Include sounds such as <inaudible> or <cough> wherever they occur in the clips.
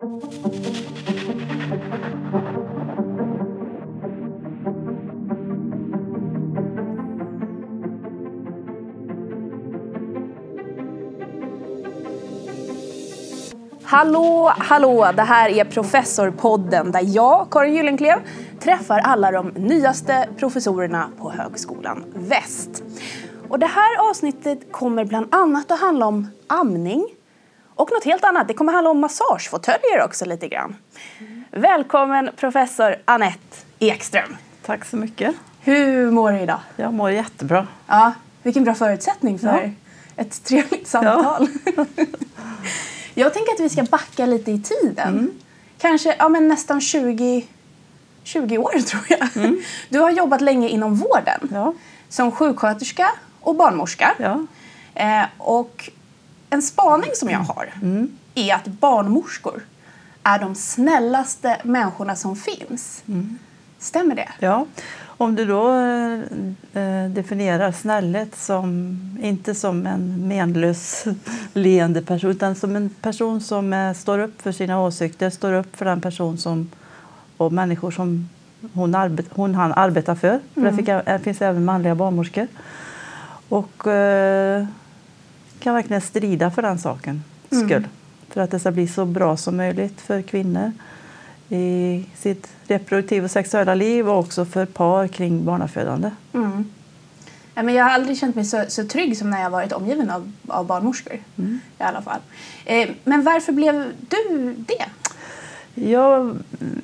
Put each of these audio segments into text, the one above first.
Hallå, hallå! Det här är Professorpodden där jag, Karin Gyllenklev, träffar alla de nyaste professorerna på Högskolan Väst. Och det här avsnittet kommer bland annat att handla om amning och något helt annat. Det kommer handla om massagefåtöljer också lite grann. Välkommen professor Annette Ekström. Tack så mycket. Hur mår du idag? Jag mår jättebra. Ja, vilken bra förutsättning för ja. ett trevligt samtal. Ja. <laughs> Jag tänker att vi ska backa lite i tiden. Mm. Kanske ja, men nästan 20, 20 år <laughs> tror jag. Mm. Du har jobbat länge inom vården. Ja. Som sjuksköterska och barnmorska. Ja. Eh, och en spaning som jag har mm. är att barnmorskor är de snällaste människorna som finns. Mm. Stämmer det? Ja. Om du då eh, definierar snällhet som, inte som en menlös <laughs> leende person utan som en person som eh, står upp för sina åsikter, står upp för den person som, och människor som hon, arbet, hon han arbetar för. Mm. För det, fick, finns även manliga barnmorskor. Och eh, kan verkligen strida för den saken skull. Mm. För att det ska bli så bra som möjligt för kvinnor i sitt reproduktiva och sexuella liv och också för par kring barnafödande. Mm. Ja, men jag har aldrig känt mig så, så trygg som när jag varit omgiven av, av barnmorskor. Mm. I alla fall. Eh, men varför blev du det? Jag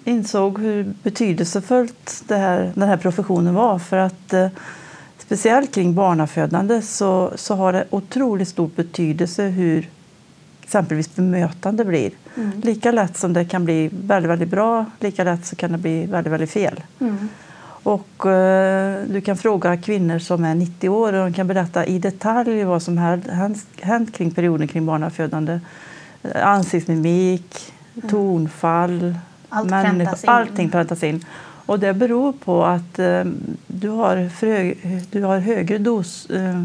insåg hur betydelsefullt det här, den här professionen var. för att eh, Speciellt kring barnafödande så, så har det otroligt stor betydelse hur exempelvis bemötande blir. Mm. Lika lätt som det kan bli väldigt, väldigt bra, lika lätt så kan det bli väldigt, väldigt fel. Mm. Och, eh, du kan fråga kvinnor som är 90 år och de kan berätta i detalj vad som har hänt, hänt kring perioden kring barnafödande. Ansiktsmimik, mm. tonfall, Allt människor, allting präntas in. Och det beror på att eh, du, har för, du har högre dos eh,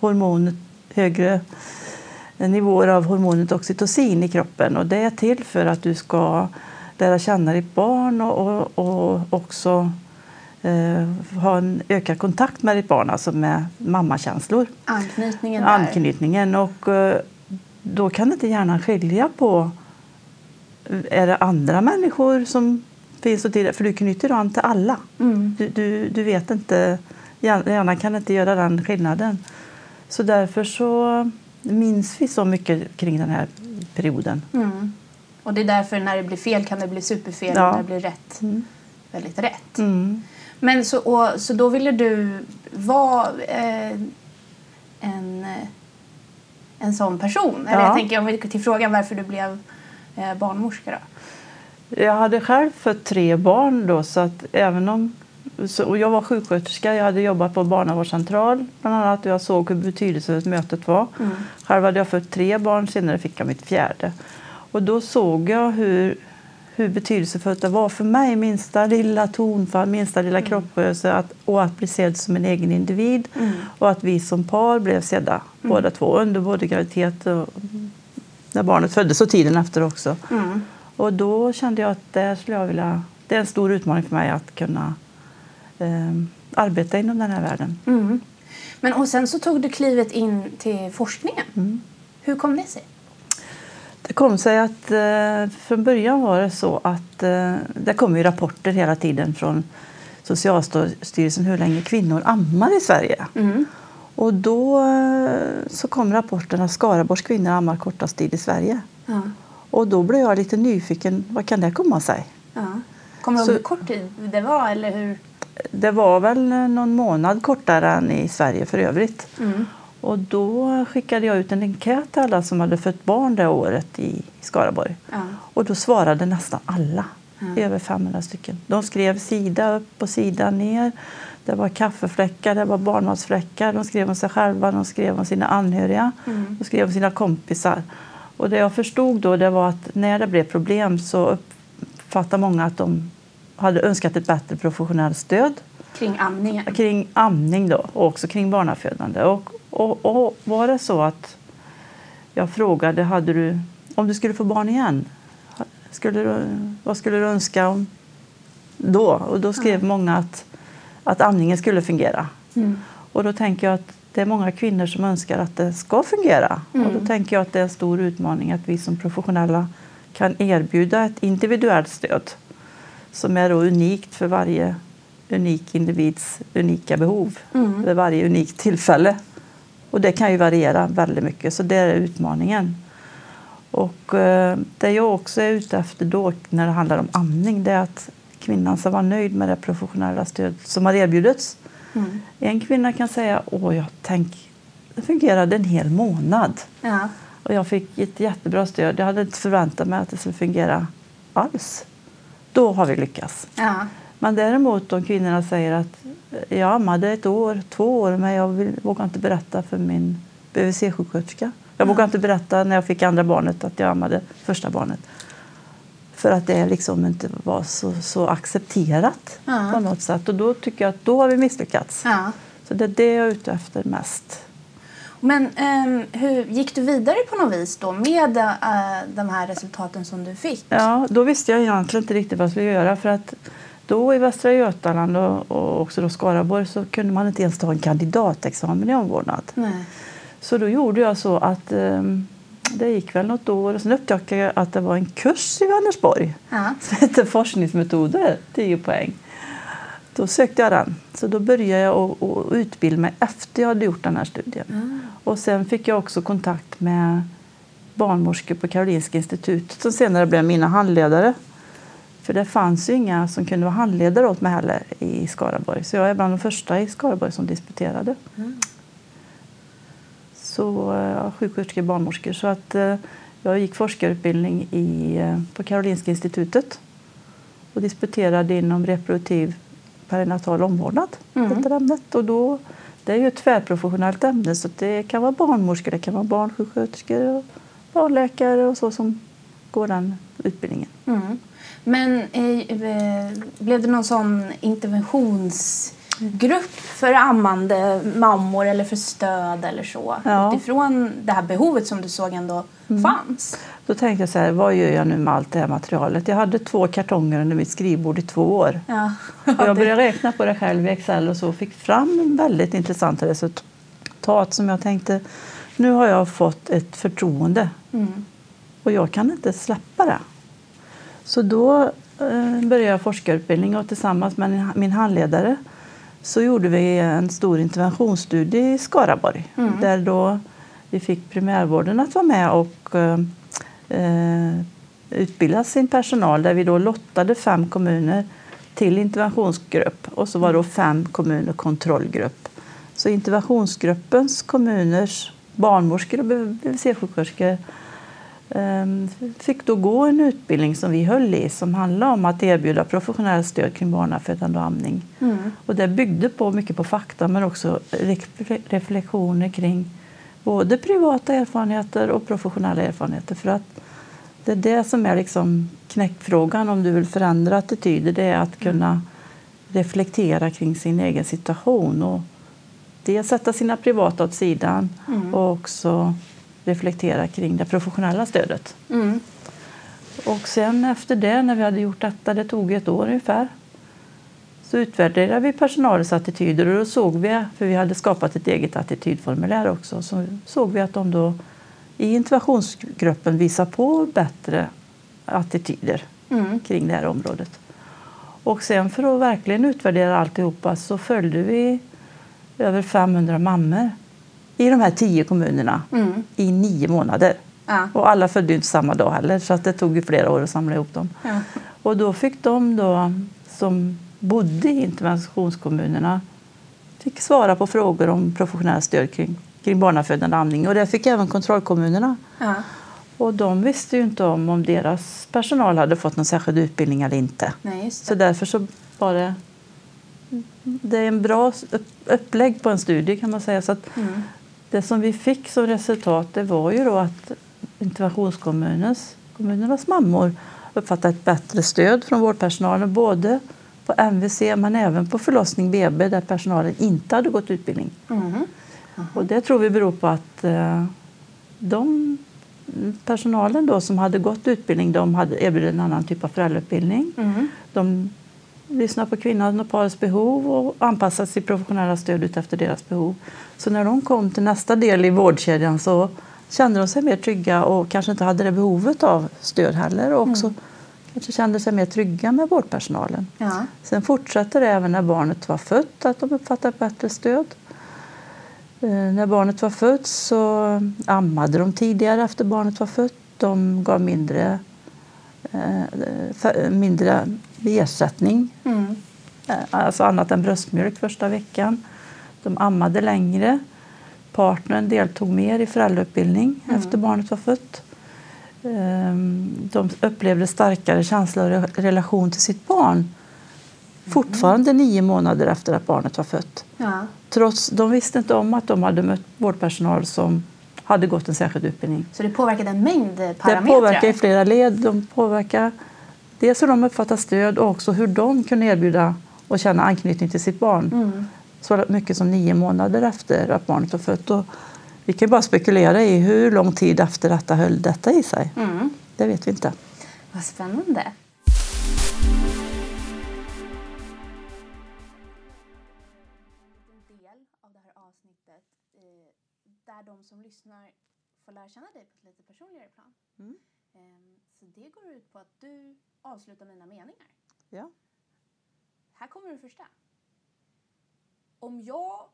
hormonet, högre nivåer av hormonet oxytocin i kroppen. Och det är till för att du ska lära känna ditt barn och, och, och också eh, ha en ökad kontakt med ditt barn, alltså med mammakänslor. Anknytningen. Anknytningen. Och, eh, då kan inte hjärnan skilja på är det andra människor som finns och till, för du knyter an till alla. Mm. Du, du, du, vet inte, hjärnan kan inte göra den skillnaden. Så därför så minns vi så mycket kring den här perioden. Mm. Och det är därför när det blir fel kan det bli superfel ja. och när det blir rätt mm. väldigt rätt. Mm. Men så, och, så då ville du vara eh, en, en sån person? Eller jag tänker om vi till frågan varför du blev eh, barnmorska då? Jag hade själv fött tre barn då så att även om så, och jag var sjuksköterska, jag hade jobbat på barnavårdscentral bland annat och jag såg hur betydelsefullt mötet var. Mm. Själv hade jag fött tre barn, senare fick jag mitt fjärde. Och då såg jag hur, hur betydelsefullt det var för mig, minsta lilla tonfall, minsta lilla mm. kropprörelse att, och att bli sedd som en egen individ mm. och att vi som par blev sedda mm. båda två under både graviditet och när barnet föddes och tiden efter också. Mm. Och då kände jag att det skulle jag vilja, det är en stor utmaning för mig att kunna eh, arbeta inom den här världen. Mm. Men och sen så tog du klivet in till forskningen. Mm. Hur kom det sig? Det kom sig att eh, från början var det så att eh, det kom ju rapporter hela tiden från Socialstyrelsen hur länge kvinnor ammar i Sverige. Mm. Och då eh, så kom rapporten att Skaraborgs kvinnor ammar kortast tid i Sverige. Ja. Och då blev jag lite nyfiken. Vad kan det komma sig? Ja. Kommer du ihåg hur kort tid det var? Eller hur? Det var väl någon månad kortare än i Sverige för övrigt. Mm. Och då skickade jag ut en enkät till alla som hade fött barn det året i Skaraborg. Ja. Och då svarade nästan alla, ja. över 500 stycken. De skrev sida upp och sida ner. Det var kaffefläckar, det var barnmatsfläckar. De skrev om sig själva, de skrev om sina anhöriga, mm. de skrev om sina kompisar. Och det jag förstod då det var att när det blev problem så uppfattade många att de hade önskat ett bättre professionellt stöd. Kring amningen? Kring amning då, och också kring barnafödande. Och, och, och var det så att jag frågade hade du, om du skulle få barn igen, skulle du, vad skulle du önska om då? Och då skrev mm. många att, att amningen skulle fungera. Mm. Och då tänker jag att det är många kvinnor som önskar att det ska fungera. Mm. Och då tänker jag att det är en stor utmaning att vi som professionella kan erbjuda ett individuellt stöd som är unikt för varje unik individs unika behov mm. vid varje unikt tillfälle. Och det kan ju variera väldigt mycket, så det är utmaningen. Och eh, det jag också är ute efter då när det handlar om amning det är att kvinnan ska vara nöjd med det professionella stöd som har erbjudits. Mm. En kvinna kan säga åh, jag tänk, det fungerade en hel månad. Ja. Och jag fick ett jättebra stöd. Jag hade inte förväntat mig att det skulle fungera alls. Då har vi lyckats. Ja. Men däremot om kvinnorna säger att jag ammade ett år, två år, men jag vill, vågar inte berätta för min BVC-sjuksköterska. Jag vågar inte berätta när jag fick andra barnet att jag ammade första barnet. För att det liksom inte var så, så accepterat ja. på något sätt. Och då tycker jag att då har vi misslyckats. Ja. Så det är det jag är ute efter mest. Men um, hur gick du vidare på något vis då med uh, de här resultaten som du fick? Ja, då visste jag egentligen inte riktigt vad jag skulle göra. För att då i Västra Götaland och, och också då Skaraborg så kunde man inte ens ta en kandidatexamen i omvårdnad. Nej. Så då gjorde jag så att um, det gick väl något år och sen upptäckte jag att det var en kurs i Vänersborg ja. <laughs> som hette forskningsmetoder, 10 poäng. Då sökte jag den. Så då började jag att utbilda mig efter jag hade gjort den här studien. Mm. Och sen fick jag också kontakt med barnmorskor på Karolinska institutet som senare blev mina handledare. För det fanns ju inga som kunde vara handledare åt mig heller i Skaraborg. Så jag är bland de första i Skaraborg som disputerade. Mm. Så ja, sjuksköterskor och barnmorskor. Så att, eh, jag gick forskarutbildning i, eh, på Karolinska institutet och disputerade inom reproduktiv perinatal omvårdnad. Mm. ämnet. Och då, det är ju ett tvärprofessionellt ämne så det kan vara barnmorskor, det kan vara barnsjuksköterskor och barnläkare och så som går den utbildningen. Mm. Men eh, blev det någon sån interventionsgrupp för ammande mammor eller för stöd eller så? Ja. Utifrån det här behovet som du såg ändå mm. fanns? Då tänkte jag så här, vad gör jag nu med allt det här materialet? Jag hade två kartonger under mitt skrivbord i två år. Ja. <laughs> och jag började räkna på det själv i Excel och så fick fram väldigt intressanta resultat som jag tänkte, nu har jag fått ett förtroende mm. och jag kan inte släppa det. Så då eh, började jag forskarutbildning och tillsammans med min handledare så gjorde vi en stor interventionsstudie i Skaraborg mm. där då vi fick primärvården att vara med och eh, eh, utbilda sin personal där vi då lottade fem kommuner till interventionsgrupp och så var då fem kommuner kontrollgrupp. Så interventionsgruppens kommuners barnmorskor och BVC-sjuksköterskor eh, fick då gå en utbildning som vi höll i som handlade om att erbjuda professionellt stöd kring barnafödande och amning. Mm. Och det byggde på mycket på fakta men också reflektioner kring både privata erfarenheter och professionella erfarenheter. För att det är det som är liksom knäckfrågan om du vill förändra attityder. Det är att kunna mm. reflektera kring sin egen situation och dels sätta sina privata åt sidan mm. och också reflektera kring det professionella stödet. Mm. Och sen efter det, när vi hade gjort detta, det tog ett år ungefär, så utvärderade vi personalens attityder och då såg vi, för vi hade skapat ett eget attitydformulär också, så såg vi att de då i interventionsgruppen visar på bättre attityder mm. kring det här området. Och sen för att verkligen utvärdera alltihopa så följde vi över 500 mammor i de här tio kommunerna mm. i nio månader. Ja. Och alla födde inte samma dag heller så att det tog ju flera år att samla ihop dem. Ja. Och då fick de då, som bodde i interventionskommunerna fick svara på frågor om professionellt stöd kring, kring barnafödande amning. Och det fick även kontrollkommunerna. Ja. Och de visste ju inte om om deras personal hade fått någon särskild utbildning eller inte. Nej, så därför så var det, det är en bra upplägg på en studie kan man säga. Så att mm. Det som vi fick som resultat det var ju då att interventionskommunens kommunernas mammor uppfattade ett bättre stöd från vårdpersonalen både på MVC men även på förlossning BB där personalen inte hade gått utbildning. Mm. Mm. Och det tror vi beror på att eh, de personalen då som hade gått utbildning de hade erbjudit en annan typ av föräldrautbildning. Mm. De lyssnar på kvinnan och parets behov och anpassar sitt professionella stöd ut efter deras behov. Så när de kom till nästa del i vårdkedjan så kände de sig mer trygga och kanske inte hade det behovet av stöd heller. Och också kanske kände sig mer trygga med vårdpersonalen. Ja. Sen fortsatte det även när barnet var fött att de uppfattade bättre stöd. Eh, när barnet var fött så ammade de tidigare efter barnet var fött. De gav mindre, eh, för- mindre ersättning, Mm. eh, alltså annat än bröstmjölk första veckan. De ammade längre. Partnern deltog mer i föräldrautbildning efter barnet var fött. Ehm, De upplevde starkare känsla och re- relation till sitt barn fortfarande nio månader efter att barnet var fött. Ja. Trots, de visste inte om att de hade mött vårdpersonal som hade gått en särskild utbildning. Så det påverkade en mängd Det parametrar? påverkar i flera led. De påverkar dels hur de uppfattar stöd och också hur de kunde erbjuda och känna anknytning till sitt barn. Mm. Så mycket som nio månader efter att barnet var fött. Och vi kan bara spekulera i hur lång tid efter detta höll detta i sig. Mm. Det vet vi inte. Vad spännande. En del av det här avsnittet eh, där de som lyssnar får lära känna dig på ett lite personligare plan. Mm. Det går ut på att du avslutar mina meningar. Ja. Här kommer det första. Om jag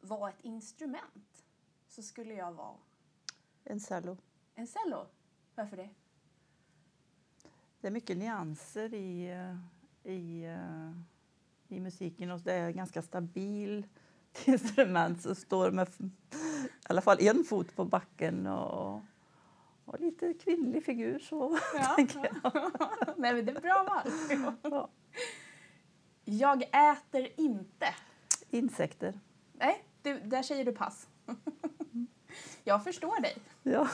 var ett instrument så skulle jag vara En cello. en cello. Varför det? Det är mycket nyanser i, eh, i, eh, i musiken och det är ganska stabil <laughs> instrument som står med i alla fall en fot på backen och, och lite kvinnlig figur. Så, Ja. <laughs> jag. <laughs> Nej, men det är bra val. Ja. Jag äter inte. Insekter. Nej, du, där säger du pass. <laughs> Jag förstår dig. Ja.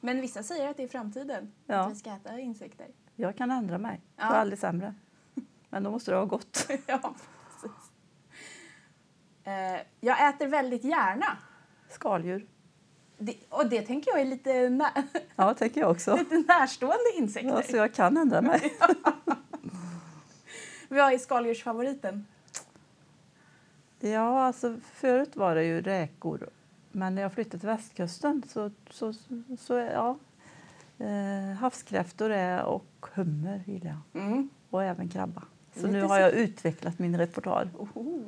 Men vissa säger att det är framtiden. Ja. Att vi ska äta insekter. Jag kan ändra mig. Jag Ja. är aldrig sämre. Men då måste det vara gott. ja, precis. Eh, jag äter väldigt gärna. Skaldjur. Det, och det tänker jag är lite, nä- <laughs> Ja, tänker jag också. lite närstående insekter. Ja, så jag kan ändra mig. <laughs> Vad är skaldjursfavoriten? Ja, alltså förut var det ju räkor. Men när jag flyttade till västkusten så, så, så är ja, eh, havskräftor är och hummer gillar jag. Mm. Och även krabba. Så Lite nu har så- jag utvecklat min repertoar. Oho.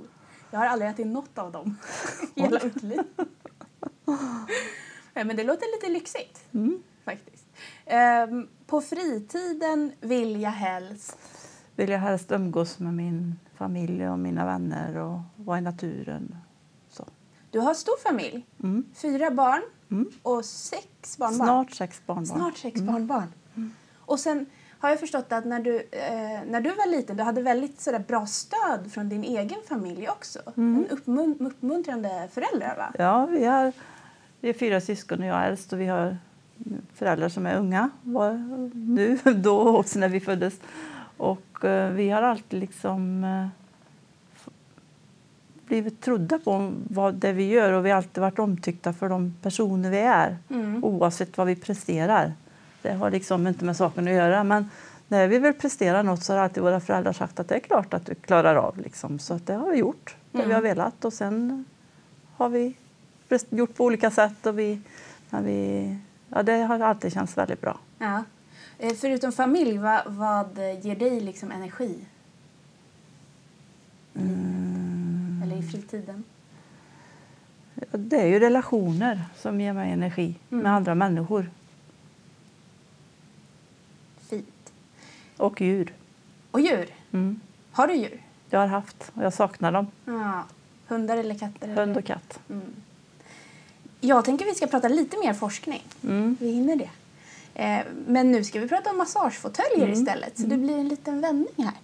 Jag har aldrig ätit något av dem <laughs> hela mitt liv. Men det låter lite lyxigt Mm. faktiskt. Ehm, på fritiden vill jag helst... Vill jag helst umgås med min familj och mina vänner och vara i naturen. Så. Du har stor familj, Mm. fyra barn Mm. och sex barnbarn. Snart sex barnbarn. Snart sex barnbarn. Och sen har jag förstått att när du, eh, när du var liten du hade väldigt sådär bra stöd från din egen familj också. En uppmun- uppmuntrande föräldrar va? Ja, vi, har, vi är fyra syskon och jag är äldst och vi har föräldrar som är unga var, nu, <laughs> då också när vi föddes. Och eh, vi har alltid liksom eh, blivit trodda på vad det vi gör och vi har alltid varit omtyckta för de personer vi är Mm. oavsett vad vi presterar. Det har liksom inte med saken att göra. Men när vi vill prestera något så har alltid våra föräldrar sagt att det är klart att du klarar av. Liksom. Så att det har vi gjort, det vi Mm. har velat. Och sen har vi gjort på olika sätt. Och vi, vi, ja, det har alltid känts väldigt bra. Ja. Eh, Förutom familj, vad, vad ger dig liksom energi? Mm. Eller i fritiden? Det är ju relationer som ger mig energi Mm. med andra människor Fint. och djur. Och djur? Mm. Har du djur? Jag har haft och jag saknar dem. Ja. Hundar eller katter? Hund och katt. Mm. Jag tänker vi ska prata lite mer forskning. Mm. Vi hinner det. Eh, men nu ska vi prata om massagefåtöljer Mm. istället. Så det blir en liten vändning här.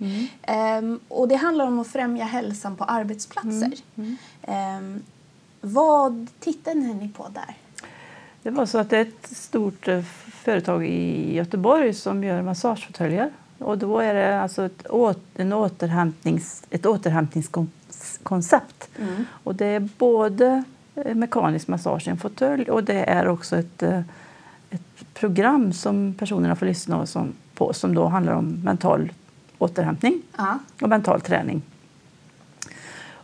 Ehm, och det handlar om att främja hälsan på arbetsplatser. Mm. Ehm, vad tittar ni på där? Det var så att det är ett stort eh, företag i Göteborg som gör massagefåtöljer. Och då är det alltså ett, en återhämtnings, ett återhämtningskoncept. Och det är både eh, mekanisk massage i en fåtölj och det är också ett, eh, ett program som personerna får lyssna på som då handlar om mental återhämtning Ja. och mental träning.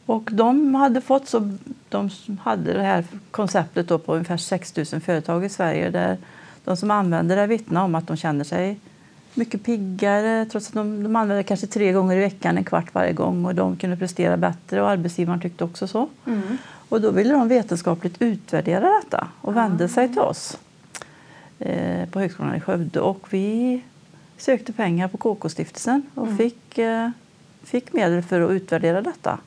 Och de hade fått så, de hade det här konceptet då på ungefär 6 000 företag i Sverige där de som använder det vittnar om att de känner sig mycket piggare trots att de, de använder det kanske tre gånger i veckan, en kvart varje gång och de kunde prestera bättre och arbetsgivaren tyckte också så. Mm. Och då ville de vetenskapligt utvärdera detta och vände sig till oss eh, på Högskolan i Skövde. Och vi sökte pengar på KK-stiftelsen och fick, eh, fick medel för att utvärdera detta.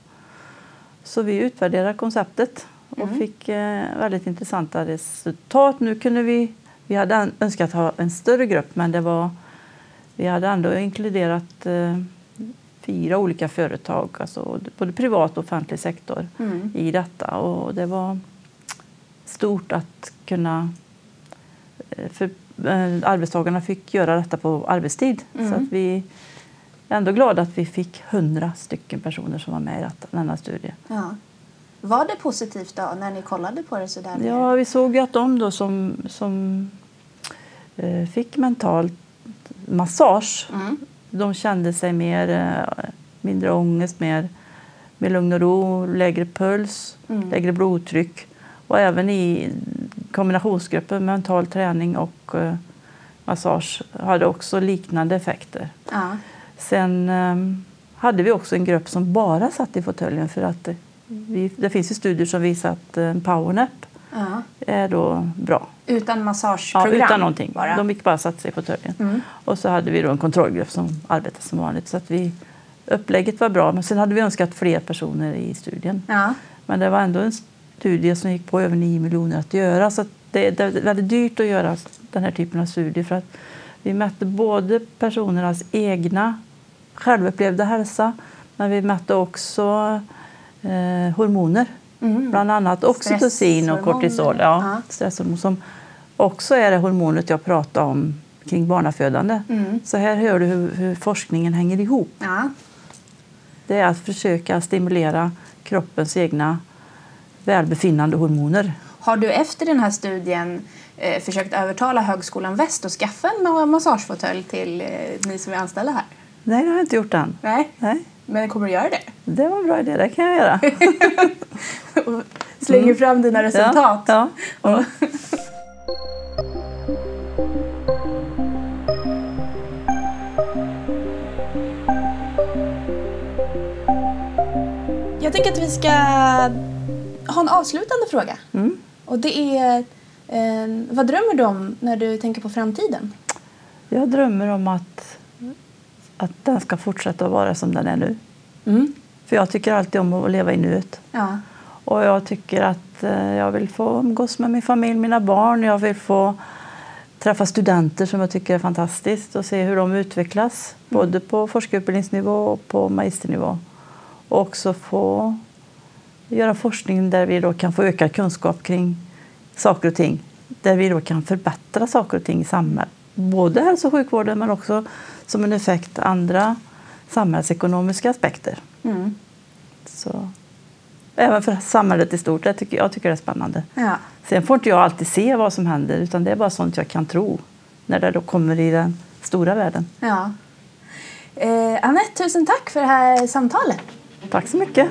Så vi utvärderade konceptet och fick eh, väldigt intressanta resultat. Nu kunde vi, vi hade önskat ha en större grupp men det var, vi hade ändå inkluderat eh, fyra olika företag, alltså både privat och offentlig sektor Mm. i detta. Och det var stort att kunna... eh, För eh, arbetstagarna fick göra detta på arbetstid. Mm. Så att vi är ändå glada att vi fick hundra stycken personer som var med i detta, denna studie. Ja. Var det positivt då när ni kollade på det sådär? Ja, vi såg ju att de då som, som eh, fick mental massage Mm. De kände sig mer, eh, mindre ångest, mer, mer lugn och ro, lägre puls, Mm. lägre blodtryck. Och även i kombinationsgruppen mental träning och eh, massage hade också liknande effekter. Ja. Sen eh, hade vi också en grupp som bara satt i fåtöljen för att eh, vi, det finns ju studier som visar att eh, en powernap Ja. är då bra. Utan Ja, massageprogram? utan någonting. Bara. De gick bara satt sig i fåtöljen. Mm. Och så hade vi då en kontrollgrupp som arbetade som vanligt. Så att vi, upplägget var bra, men sen hade vi önskat fler personer i studien. Ja. Men det var ändå en studie som gick på över 9 miljoner att göra. Så att det, det är väldigt dyrt att göra den här typen av studier. För att vi mätte både personernas egna självupplevda hälsa men vi mätte också eh, hormoner. Mm. Bland annat oxytocin och kortisol. Ja, Ja. Stresshormon som också är det hormonet jag pratade om kring barnafödande. Mm. Så här hör du hur, hur forskningen hänger ihop. Ja. Det är att försöka stimulera kroppens egna välbefinnande hormoner. Har du efter den här studien eh, försökt övertala Högskolan Väst att skaffa en ma- massagefåtölj till eh, ni som är anställda här? Nej, det har jag inte gjort än. Nej, Nej, men kommer du göra det? Det var en bra idé. Det kan jag göra. Och <laughs> slänger fram dina resultat? Ja, ja. Och- Jag tänker att vi ska ha en avslutande fråga. Mm. Och det är, eh, vad drömmer du om när du tänker på framtiden? Jag drömmer om att, att den ska fortsätta att vara som den är nu. Mm. För jag tycker alltid om att leva i nuet. Ja. Och jag tycker att eh, jag vill få umgås med min familj, mina barn. Jag vill få träffa studenter som jag tycker är fantastiskt och se hur de utvecklas. Både på forskarutbildningsnivå och på magisternivå. Och också få göra forskning där vi då kan få ökad kunskap kring saker och ting. Där vi då kan förbättra saker och ting i samhället. Både hälso och sjukvården men också som en effekt andra samhällsekonomiska aspekter. Mm. Så, även för samhället i stort. Jag tycker, jag tycker det är spännande. ja. Sen får inte jag alltid se vad som händer utan det är bara sånt jag kan tro när det då kommer i den stora världen. ja. Eh, Anette, tusen tack för det här samtalet. Tack så mycket!